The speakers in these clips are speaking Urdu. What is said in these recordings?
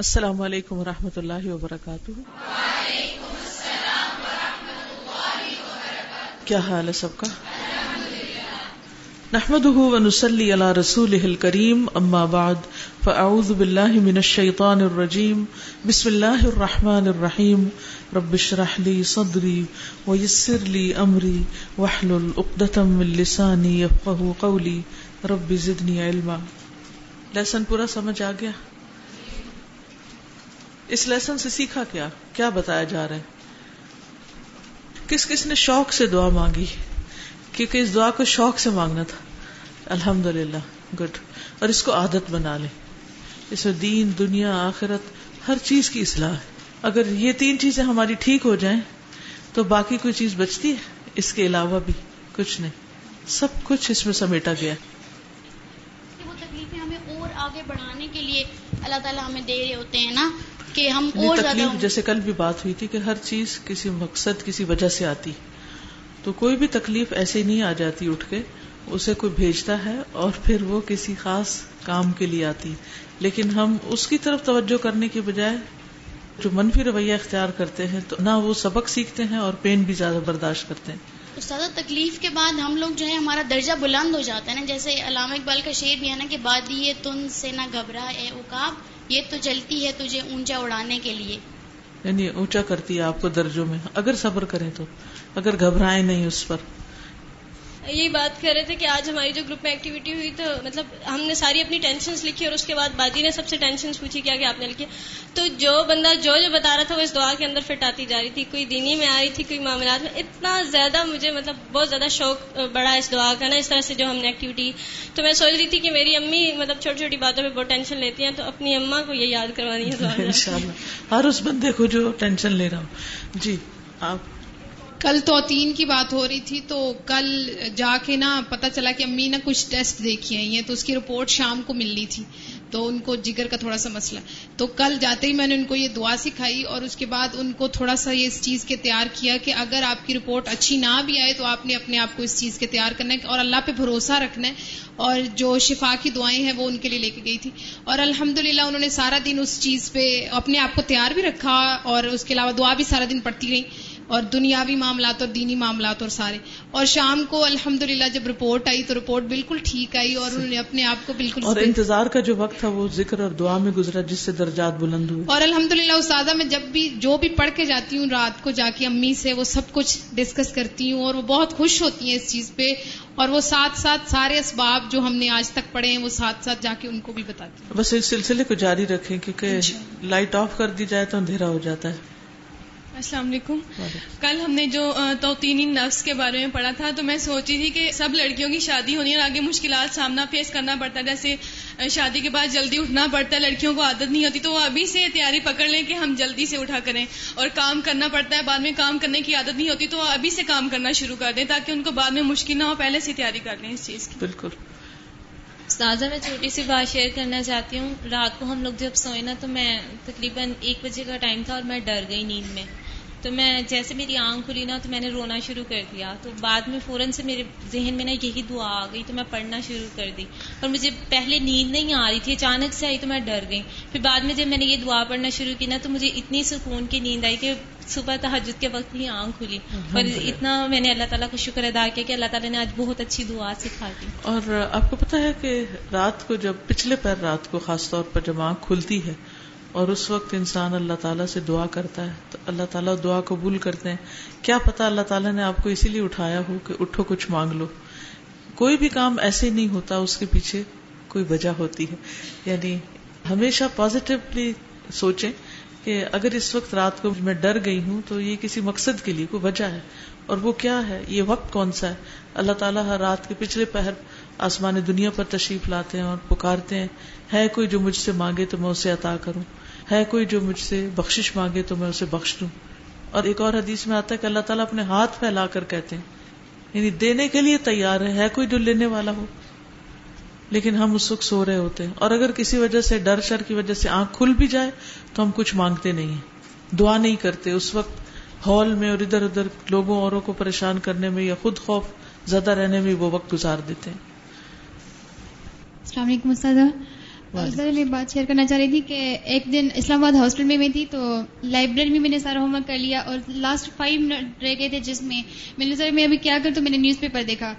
السلام علیکم و رحمۃ اللہ وبرکاتہ۔ کیا حال ہے سب کا؟ نحمد ونسلی علی رسول کریم اما بعد، فاعوذ باللہ من الشیطان الرجیم، بسم اللہ الرحمن الرحیم، رب اشرح لی صدری ویسر لی امری، واحلل عقدۃ من لسانی یفقهوا قولی، رب زدنی علما۔ لیسن پورا سمجھ آ گیا؟ اس لیسن سے سیکھا کیا؟ کیا بتایا جا رہا ہے؟ کس کس نے شوق سے دعا مانگی؟ کیونکہ اس دعا کو شوق سے مانگنا تھا۔ الحمد للہ گڈ اور اس کو عادت بنا لیں۔ اس میں دین، دنیا، آخرت، ہر چیز کی اصلاح ہے۔ اگر یہ تین چیزیں ہماری ٹھیک ہو جائیں، تو باقی کوئی چیز بچتی ہے؟ اس کے علاوہ بھی کچھ نہیں۔ سب کچھ اس میں سمیٹا گیا۔ وہ تکلیفیں ہمیں اور آگے بڑھانے کے لیے اللہ تعالیٰ ہمیں دے رہے ہوتے ہیں نا؟ کہ ہم اور زیادہ جیسے کل بھی بات ہوئی تھی کہ ہر چیز کسی مقصد کسی وجہ سے آتی تو کوئی بھی تکلیف ایسے نہیں آ جاتی اٹھ کے اسے کوئی بھیجتا ہے اور پھر وہ کسی خاص کام کے لیے آتی۔ لیکن ہم اس کی طرف توجہ کرنے کے بجائے جو منفی رویہ اختیار کرتے ہیں تو نہ وہ سبق سیکھتے ہیں اور پین بھی زیادہ برداشت کرتے ہیں۔ استاد تکلیف کے بعد ہم لوگ جو ہے ہمارا درجہ بلند ہو جاتا ہے نا۔ جیسے علامہ اقبال کا شعر بھی ہے نا کہ بادی تن سے نہ گھبرا اے اکاب یہ تو چلتی ہے تجھے اونچا اڑانے کے لیے۔ یعنی اونچا کرتی ہے آپ کو درجوں میں۔ اگر صبر کریں تو، اگر گھبرائیں نہیں اس پر۔ یہی بات کر رہے تھے کہ آج ہماری جو گروپ میں ایکٹیویٹی ہوئی تو مطلب ہم نے ساری اپنی ٹینشنس لکھی اور اس کے بعد بادی نے سب سے ٹینشنس پوچھی کیا کہ آپ نے لکھی تو جو بندہ جو جو بتا رہا تھا وہ اس دعا کے اندر فٹ آتی جا رہی تھی۔ کوئی دینی میں آ رہی تھی، کوئی معاملات میں۔ اتنا زیادہ مجھے مطلب بہت زیادہ شوق بڑا اس دعا کا نا، اس طرح سے جو ہم نے ایکٹیویٹی تو میں سوچ رہی تھی کہ میری امی مطلب چھوٹی چھوٹی باتوں پہ بہت ٹینشن لیتی ہیں، تو اپنی اما کو یہ یاد کروانی ہے۔ ان شاء اللہ ہر اس بندے کو جو ٹینشن لے رہا ہوں جی آپ کل توتین کی بات ہو رہی تھی، تو کل جا کے نا پتا چلا کہ امی نا کچھ ٹیسٹ دیکھی آئی ہیں تو اس کی رپورٹ شام کو ملنی تھی، تو ان کو جگر کا تھوڑا سا مسئلہ۔ تو کل جاتے ہی میں نے ان کو یہ دعا سکھائی اور اس کے بعد ان کو تھوڑا سا یہ اس چیز کے تیار کیا کہ اگر آپ کی رپورٹ اچھی نہ بھی آئے تو آپ نے اپنے آپ کو اس چیز کے تیار کرنا ہے اور اللہ پہ بھروسہ رکھنا ہے۔ اور جو شفا کی دعائیں ہیں وہ ان کے لیے لے کے گئی تھی۔ اور الحمد انہوں نے سارا دن اس چیز پہ اپنے آپ کو تیار بھی رکھا اور اس کے علاوہ دعا بھی سارا دن پڑتی رہی۔ اور دنیاوی معاملات اور دینی معاملات اور سارے۔ اور شام کو الحمد جب رپورٹ آئی تو رپورٹ بالکل ٹھیک آئی اور انہوں نے اپنے آپ کو بالکل اور انتظار کا جو وقت تھا وہ ذکر اور دعا میں گزرا جس سے درجات بلند ہوئے۔ اور الحمد للہ استاذہ میں جب بھی جو بھی پڑھ کے جاتی ہوں رات کو جا کے امی سے وہ سب کچھ ڈسکس کرتی ہوں اور وہ بہت خوش ہوتی ہیں اس چیز پہ اور وہ ساتھ ساتھ سارے اسباب جو ہم نے آج تک پڑھے ہیں وہ ساتھ ساتھ جا کے ان کو بھی بتاتی ہوں۔ بس اس سلسلے کو جاری رکھیں کیونکہ لائٹ آف کر دی جائے تو اندھیرا ہو جاتا ہے۔ السلام علیکم۔ کل ہم نے جو توتینی نفس کے بارے میں پڑھا تھا تو میں سوچی تھی کہ سب لڑکیوں کی شادی ہونی اور آگے مشکلات سامنا فیس کرنا پڑتا ہے۔ جیسے شادی کے بعد جلدی اٹھنا پڑتا ہے لڑکیوں کو عادت نہیں ہوتی تو وہ ابھی سے تیاری پکڑ لیں کہ ہم جلدی سے اٹھا کریں۔ اور کام کرنا پڑتا ہے بعد میں کام کرنے کی عادت نہیں ہوتی تو وہ ابھی سے کام کرنا شروع کر دیں تاکہ ان کو بعد میں مشکل نہ ہو پہلے سے تیاری کر لیں اس چیز کی۔ بالکل۔ استاذہ میں چھوٹی سی بات شیئر کرنا چاہتی ہوں۔ رات کو ہم لوگ جب سوئے نا تو میں تقریباً ایک بجے کا ٹائم تھا اور میں ڈر گئی نیند میں۔ تو میں جیسے میری آنکھ کھلی نا تو میں نے رونا شروع کر دیا۔ تو بعد میں فوراً سے میرے ذہن میں نا یہی دعا آ گئی تو میں پڑھنا شروع کر دی۔ اور مجھے پہلے نیند نہیں آ رہی تھی اچانک سے آئی تو میں ڈر گئی۔ پھر بعد میں جب میں نے یہ دعا پڑھنا شروع کی نا تو مجھے اتنی سکون کی نیند آئی کہ صبح تحجد کے وقت ہی آنکھ کھلی۔ اور اتنا میں نے اللہ تعالیٰ کا شکر ادا کیا کہ اللہ تعالیٰ نے آج بہت اچھی دعا سکھا دی۔ اور آپ کو پتا ہے کہ رات کو جب پچھلے پیر رات کو خاص طور پر جب آنکھ کھلتی ہے اور اس وقت انسان اللہ تعالیٰ سے دعا کرتا ہے تو اللہ تعالیٰ دعا قبول کرتے ہیں۔ کیا پتا اللہ تعالیٰ نے آپ کو اسی لیے اٹھایا ہو کہ اٹھو کچھ مانگ لو۔ کوئی بھی کام ایسے نہیں ہوتا، اس کے پیچھے کوئی وجہ ہوتی ہے۔ یعنی ہمیشہ پازیٹیولی سوچیں کہ اگر اس وقت رات کو میں ڈر گئی ہوں تو یہ کسی مقصد کے لیے کوئی وجہ ہے۔ اور وہ کیا ہے؟ یہ وقت کون سا ہے؟ اللہ تعالیٰ ہر رات کے پچھلے پہر آسمان دنیا پر تشریف لاتے ہیں اور پکارتے ہیں۔ ہے کوئی جو مجھ سے مانگے تو میں اسے عطا کروں۔ ہے کوئی جو مجھ سے بخشش مانگے تو میں اسے بخش دوں؟ اور ایک اور حدیث میں آتا ہے کہ اللہ تعالیٰ اپنے ہاتھ پھیلا کر کہتے ہیں یعنی دینے کے لیے تیار ہے ہے کوئی جو لینے والا ہو؟ لیکن ہم اس وقت سو رہے ہوتے ہیں۔ اور اگر کسی وجہ سے ڈر، شر کی وجہ سے آنکھ کھل بھی جائے تو ہم کچھ مانگتے نہیں ہیں۔ دعا نہیں کرتے۔ اس وقت ہال میں اور ادھر ادھر لوگوں، اوروں کو پریشان کرنے میں یا خود خوف زیادہ رہنے میں وہ وقت گزار دیتے ہیں۔ السلام علیکم میں بات شیئر کرنا چاہ رہی تھی کہ ایک دن اسلام آباد ہاسپٹل میں میں تھی تو لائبریری میں میں نے سارا ہوم ورک کر لیا اور لاسٹ فائیو منٹ رہ گئے تھے جس میں میں نے سر میں ابھی کیا کروں تو میں نے نیوز پیپر دیکھا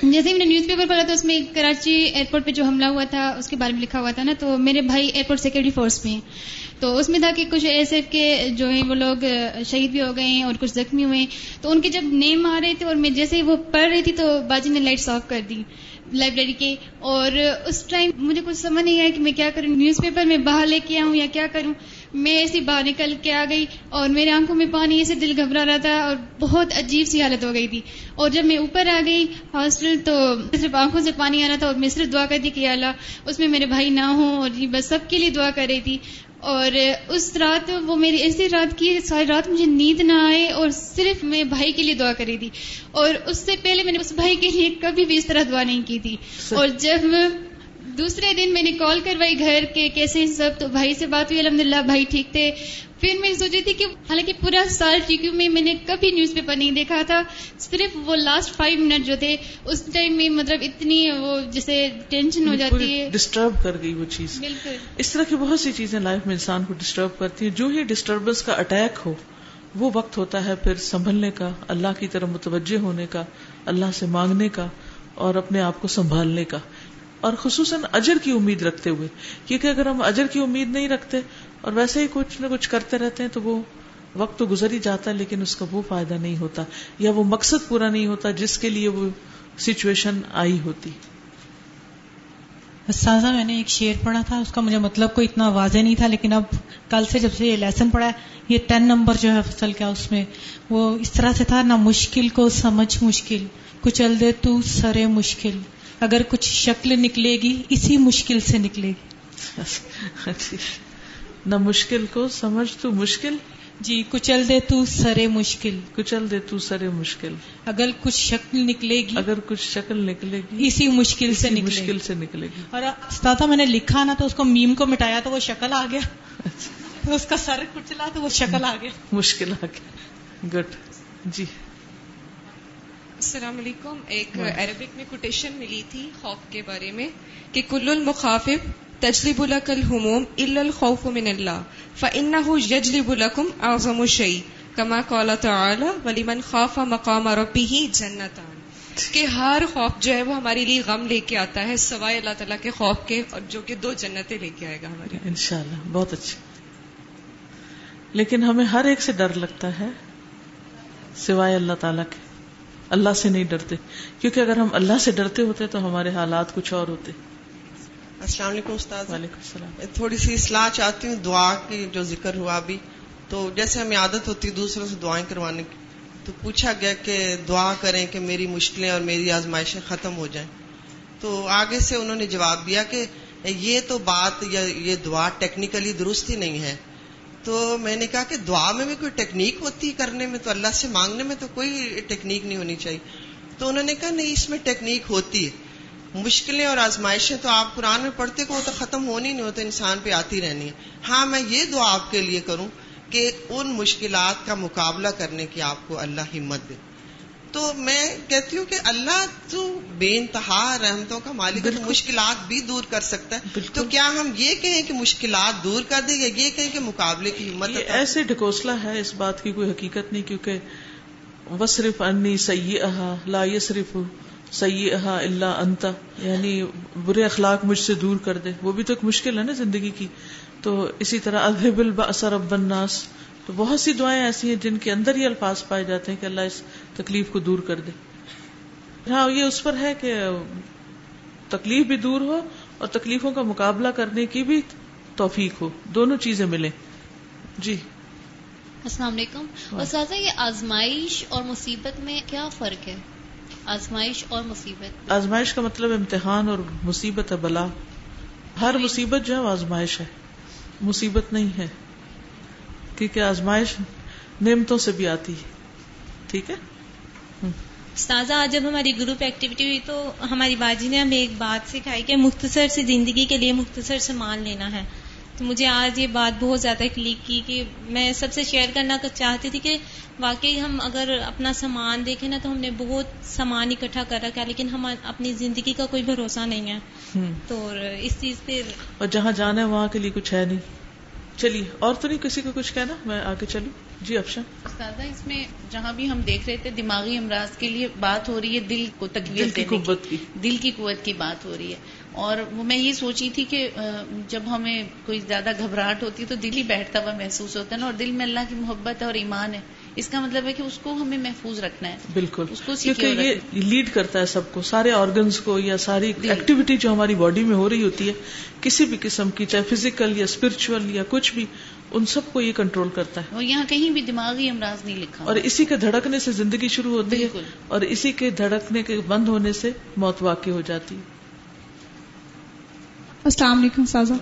جیسے ہی میں نے نیوز پیپر پڑھا تو اس میں کراچی ایئرپورٹ پہ جو حملہ ہوا تھا، اس کے بارے میں لکھا ہوا تھا نا، تو میرے بھائی ایئرپورٹ سیکورٹی فورس میں تو اس میں تھا کہ کچھ ایس ایف کے جو ہیں، وہ لوگ شہید بھی ہو گئے ہیں اور کچھ زخمی ہوئے ہیں۔ تو ان کے جب نیم آ رہے تھے اور میں جیسے ہی وہ پڑھ رہی تھی تو باجی نے لائٹس آف کر دی لائبریری کے۔ اور اس ٹائم مجھے کچھ سمجھ نہیں آیا کہ میں کیا کروں۔ نیوز پیپر میں باہر لے کے آؤں یا کیا کروں۔ میں ایسی باہر نکل کے آ گئی اور میرے آنکھوں میں پانی ایسے دل گھبرا رہا تھا اور بہت عجیب سی حالت ہو گئی تھی۔ اور جب میں اوپر آ گئی ہاسٹل تو صرف آنکھوں سے پانی آ رہا تھا اور میں صرف دعا کرتی کہ اللہ اس میں میرے بھائی نہ ہوں اور بس سب کے لیے دعا کر رہی تھی۔ اور اس رات وہ میری ایسی رات کی ساری رات مجھے نیند نہ آئے اور صرف میں بھائی کے لیے دعا کری تھی۔ اور اس سے پہلے میں نے اس بھائی کے لیے کبھی بھی اس طرح دعا نہیں کی تھی۔ اور جب دوسرے دن میں نے کال کروائی گھر کے کیسے سب؟ تو بھائی سے بات ہوئی الحمد بھائی ٹھیک تھے۔ پھر میں سوچی تھی کہ حالانکہ پورا سال ٹی کیو میں میں نے کبھی نیوز پیپر نہیں دیکھا تھا صرف وہ لاسٹ فائیو منٹ جو تھے اس ٹائم میں مطلب اتنی وہ جیسے ٹینشن ہو جاتی ہے۔ ڈسٹرب کر گئی وہ چیز۔ بالکل۔ اس طرح کی بہت سی چیزیں لائف میں انسان کو ڈسٹرب کرتی ہیں۔ جو ہی ڈسٹربنس کا اٹیک ہو وہ وقت ہوتا ہے پھر سنبھلنے کا اللہ کی طرف متوجہ ہونے کا اللہ سے مانگنے کا اور اپنے آپ کو سنبھالنے کا۔ اور خصوصاً اجر کی امید رکھتے ہوئے، کیونکہ اگر ہم اجر کی امید نہیں رکھتے اور ویسے ہی کچھ نہ کچھ کرتے رہتے ہیں تو وہ وقت تو گزر ہی جاتا ہے، لیکن اس کا وہ فائدہ نہیں ہوتا یا وہ مقصد پورا نہیں ہوتا جس کے لیے وہ سچویشن آئی ہوتی۔ سازا میں نے ایک شعر پڑھا تھا، اس کا مجھے مطلب کوئی اتنا واضح نہیں تھا، لیکن اب کل سے جب سے یہ لیسن پڑھا ہے، یہ ٹین نمبر جو ہے فصل کیا اس میں، وہ اس طرح سے تھا، نہ مشکل کو سمجھ مشکل، کچل دے تو سرے مشکل۔ اگر کچھ شکل نکلے گی اسی مشکل سے نکلے گی۔ نہ مشکل کو سمجھ تو مشکل۔ جی کچل دے تو سرے مشکل۔ کچل دے تو سرے مشکل۔ اگر کچھ شکل نکلے گی اگر کچھ شکل نکلے گی اسی مشکل سے نکلے مشکل سے نکلے گی۔ اور استاد میں نے لکھا نا تو اس کو میم کو مٹایا تو وہ شکل آ گیا۔ اس کا سر کچلا تو وہ شکل آ گیا۔ مشکل آ گیا۔ گڈ۔ جی۔ السلام علیکم ایک عربک میں کوٹیشن ملی تھی خوف کے بارے میں کہ کل المخافب تجلب الهموم الا الخوف من الله فانه يجلب لكم اعظم شيء كما قال تعالى ولمن خاف مقام ربه جنتان۔ کہ ہر خوف جو ہے وہ ہمارے لیے غم لے کے آتا ہے سوائے اللہ تعالیٰ کے خوف کے اور جو کہ دو جنتیں لے کے آئے گا ہمارے انشاءاللہ بہت اچھا۔ لیکن ہمیں ہر ایک سے ڈر لگتا ہے سوائے اللہ تعالیٰ کے۔ اللہ سے نہیں ڈرتے۔ کیونکہ اگر ہم اللہ سے ڈرتے ہوتے تو ہمارے حالات کچھ اور ہوتے۔ السلام علیکم استاد وعلیکم السلام۔ تھوڑی سی اصلاح چاہتی ہوں دعا کی جو ذکر ہوا ابھی۔ تو جیسے ہمیں عادت ہوتی ہے دوسروں سے دعائیں کروانے کی تو پوچھا گیا کہ دعا کریں کہ میری مشکلیں اور میری آزمائشیں ختم ہو جائیں۔ تو آگے سے انہوں نے جواب دیا کہ یہ تو بات یا یہ دعا ٹیکنیکلی درست ہی نہیں ہے۔ تو میں نے کہا کہ دعا میں بھی کوئی ٹیکنیک ہوتی ہے کرنے میں تو اللہ سے مانگنے میں تو کوئی ٹیکنیک نہیں ہونی چاہیے۔ تو انہوں نے کہا نہیں اس میں ٹیکنیک ہوتی ہے۔ مشکلیں اور آزمائشیں تو آپ قرآن میں پڑھتے کو وہ تو ختم ہونی نہیں ہوتا انسان پہ آتی رہنی ہے۔ ہاں میں یہ دعا آپ کے لیے کروں کہ ان مشکلات کا مقابلہ کرنے کی آپ کو اللہ ہمت دے۔ تو میں کہتی ہوں کہ اللہ تو بے انتہا رحمتوں کا مالک مشکلات بھی دور کر سکتا ہے۔ تو کیا ہم یہ کہیں کہ مشکلات دور کر دیں یا یہ کہیں کہ مقابلے کی ہمت ایسے ڈھکوسلا ہے اس بات کی کوئی حقیقت نہیں کیونکہ وہ صرف انی سی احا لا صرف سی احا اللہ انتا یعنی برے اخلاق مجھ سے دور کر دے۔ وہ بھی تو ایک مشکل ہے نا زندگی کی۔ تو اسی طرح ادب البصر رب الناس۔ تو بہت سی دعائیں ایسی ہیں جن کے اندر ہی الفاظ پائے جاتے ہیں کہ اللہ اس تکلیف کو دور کر دے۔ ہاں یہ اس پر ہے کہ تکلیف بھی دور ہو اور تکلیفوں کا مقابلہ کرنے کی بھی توفیق ہو۔ دونوں چیزیں ملیں۔ جی۔ السلام علیکم۔ اور یہ آزمائش اور مصیبت میں کیا فرق ہے؟ آزمائش اور مصیبت۔ آزمائش کا مطلب امتحان اور مصیبت ہے بلا۔ ہر مصیبت جو ہے آزمائش ہے۔ مصیبت نہیں ہے۔ کیونکہ آزمائش نعمتوں سے بھی آتی ہے۔ ٹھیک ہے؟ استاذہ آج جب ہماری گروپ ایکٹیویٹی ہوئی تو ہماری باجی نے ہمیں ایک بات سکھائی کہ مختصر سے زندگی کے لیے مختصر سے مان لینا ہے۔ تو مجھے آج یہ بات بہت زیادہ کلک کی کہ میں سب سے شیئر کرنا چاہتی تھی کہ واقعی ہم اگر اپنا سامان دیکھیں نا تو ہم نے بہت سامان اکٹھا کر رکھا ہے لیکن ہم اپنی زندگی کا کوئی بھروسہ نہیں ہے۔ تو اس چیز پہ اور جہاں جانا ہے وہاں کے لیے کچھ ہے نہیں۔ چلیے اور تو نہیں کسی کو کچھ کہنا؟ میں آگے چلوں۔ جی افشان۔ استاذہ اس میں جہاں بھی ہم دیکھ رہے تھے دماغی امراض کے لیے بات ہو رہی ہے دل کو تقویت کی قوت کی۔ دل کی قوت کی بات ہو رہی ہے۔ اور وہ میں یہ سوچی تھی کہ جب ہمیں کوئی زیادہ گھبراہٹ ہوتی ہے تو دل ہی بیٹھتا ہوا محسوس ہوتا ہے نا اور دل میں اللہ کی محبت ہے اور ایمان ہے۔ اس کا مطلب ہے کہ اس کو ہمیں محفوظ رکھنا ہے۔ بالکل۔ اس کو کیونکہ یہ لیڈ کرتا ہے سب کو سارے آرگنس کو یا ساری ایکٹیویٹی جو ہماری باڈی میں ہو رہی ہوتی ہے کسی بھی قسم کی چاہے فزیکل یا اسپرچل یا کچھ بھی ان سب کو یہ کنٹرول کرتا ہے۔ اور یہاں کہیں بھی دماغی امراض نہیں لکھا اور اسی کے دھڑکنے سے زندگی شروع ہوتی ہے اور اسی کے دھڑکنے کے بند ہونے سے موت واقع ہو جاتی ہے۔ السلام علیکم سازا۔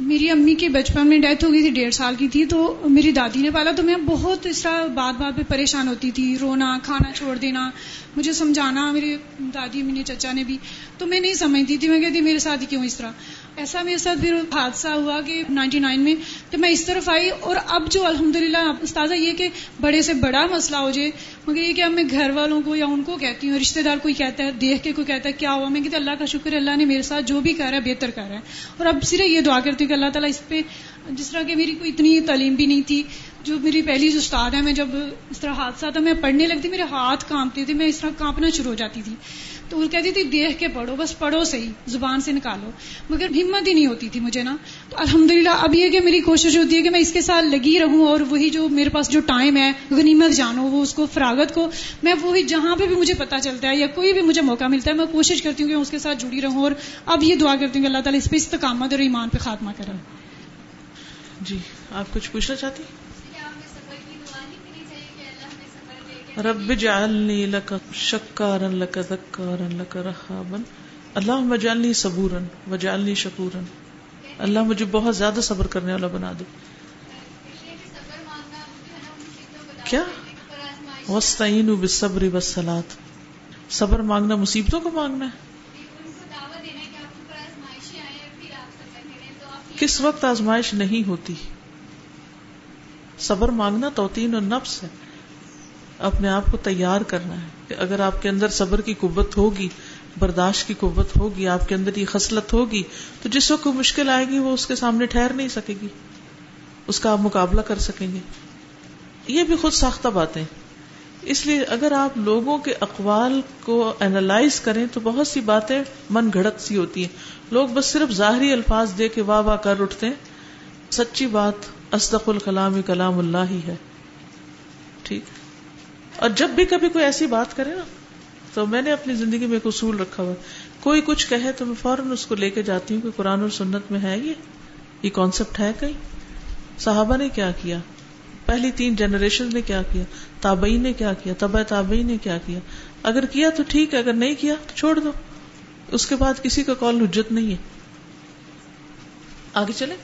میری امی کے بچپن میں ڈیتھ ہو گئی تھی، ڈیڑھ سال کی تھی، تو میری دادی نے پالا تو میں بہت اس طرح بات بات پہ پریشان ہوتی تھی، رونا، کھانا چھوڑ دینا، مجھے سمجھانا میری دادی میری چچا نے بھی، تو میں نہیں سمجھتی تھی، میں کہتی میرے ساتھ کیوں اس طرح؟ ایسا میرے ساتھ پھر حادثہ ہوا کہ نائنٹی نائن میں تو میں اس طرف آئی اور اب جو الحمد للہ استاذہ یہ کہ بڑے سے بڑا مسئلہ ہو جائے، مگر یہ کہ اب میں گھر والوں کو یا ان کو کہتی ہوں رشتے دار کوئی کہتا ہے، دیکھ کے کوئی کہتا ہے، کیا ہوا؟ میں کہتی اللہ کا شکر ہے، اللہ نے میرے ساتھ جو بھی کر رہا ہے، بہتر کر رہا ہے۔ اور اب صرف یہ دعا کرتی ہوں کہ اللہ تعالیٰ اس پہ جس طرح کہ میری کوئی اتنی تعلیم بھی نہیں تھی، جو میری پہلی جو استاد ہے، میں جب اس طرح حادثہ تھا، میں پڑھنے لگتی، میرے ہاتھ کانپتے تھے، میں اس طرح کانپنا شروع ہو جاتی تھی۔ تو وہ کہتی تھی، دیکھ کے پڑھو، بس پڑھو صحیح، زبان سے نکالو. مگر ہمت ہی نہیں ہوتی تھی مجھے نا۔ تو الحمد للہ اب یہ کہ میری کوشش ہوتی ہے کہ میں اس کے ساتھ لگی رہوں اور وہی جو میرے پاس جو ٹائم ہے، غنیمت جانو، وہ اس کو، فراغت کو، میں وہی جہاں پہ بھی مجھے پتا چلتا ہے یا کوئی بھی مجھے موقع ملتا ہے، میں کوشش کرتی ہوں کہ اس کے ساتھ جڑی رہوں اور اب یہ دعا کرتی ہوں کہ اللہ تعالیٰ اس پہ استقامت اور ایمان پہ خاتمہ کرے۔ جی آپ کچھ پوچھنا چاہتی رب جعلنی لک شکارا لک ذکارا لک رحابا اللہ جعلنی صبورا وجعلنی شکورا اللہ مجھے بہت زیادہ صبر کرنے والا بنا دے۔ کیا؟ وسطین بالصبر والصلاۃ صبر مانگنا مصیبتوں کو مانگنا ہے۔ کس وقت آزمائش نہیں ہوتی؟ صبر مانگنا توتین اور نفس ہے۔ اپنے آپ کو تیار کرنا ہے کہ اگر آپ کے اندر صبر کی قوت ہوگی، برداشت کی قوت ہوگی، آپ کے اندر یہ خصلت ہوگی، تو جس وقت کوئی مشکل آئے گی وہ اس کے سامنے ٹھہر نہیں سکے گی۔ اس کا آپ مقابلہ کر سکیں گے۔ یہ بھی خود ساختہ باتیں۔ اس لیے اگر آپ لوگوں کے اقوال کو اینالائز کریں تو بہت سی باتیں من گھڑت سی ہوتی ہیں۔ لوگ بس صرف ظاہری الفاظ دے کے واہ واہ کر اٹھتے ہیں۔ سچی بات اسدق الکلام کلام اللہ ہی ہے۔ اور جب بھی کبھی کوئی ایسی بات کرے نا، تو میں نے اپنی زندگی میں ایک اصول رکھا ہوا کوئی کچھ کہے تو میں فوراً اس کو لے کے جاتی ہوں کہ قرآن اور سنت میں ہے یہ یہ کانسیپٹ ہے کہیں۔ صحابہ نے کیا کیا؟ پہلی تین جنریشن نے کیا کیا؟ تابئی نے کیا کیا؟ تبا تابئی نے کیا کیا؟ اگر کیا تو ٹھیک ہے، اگر نہیں کیا تو چھوڑ دو۔ اس کے بعد کسی کا کال حجت نہیں ہے۔ آگے چلے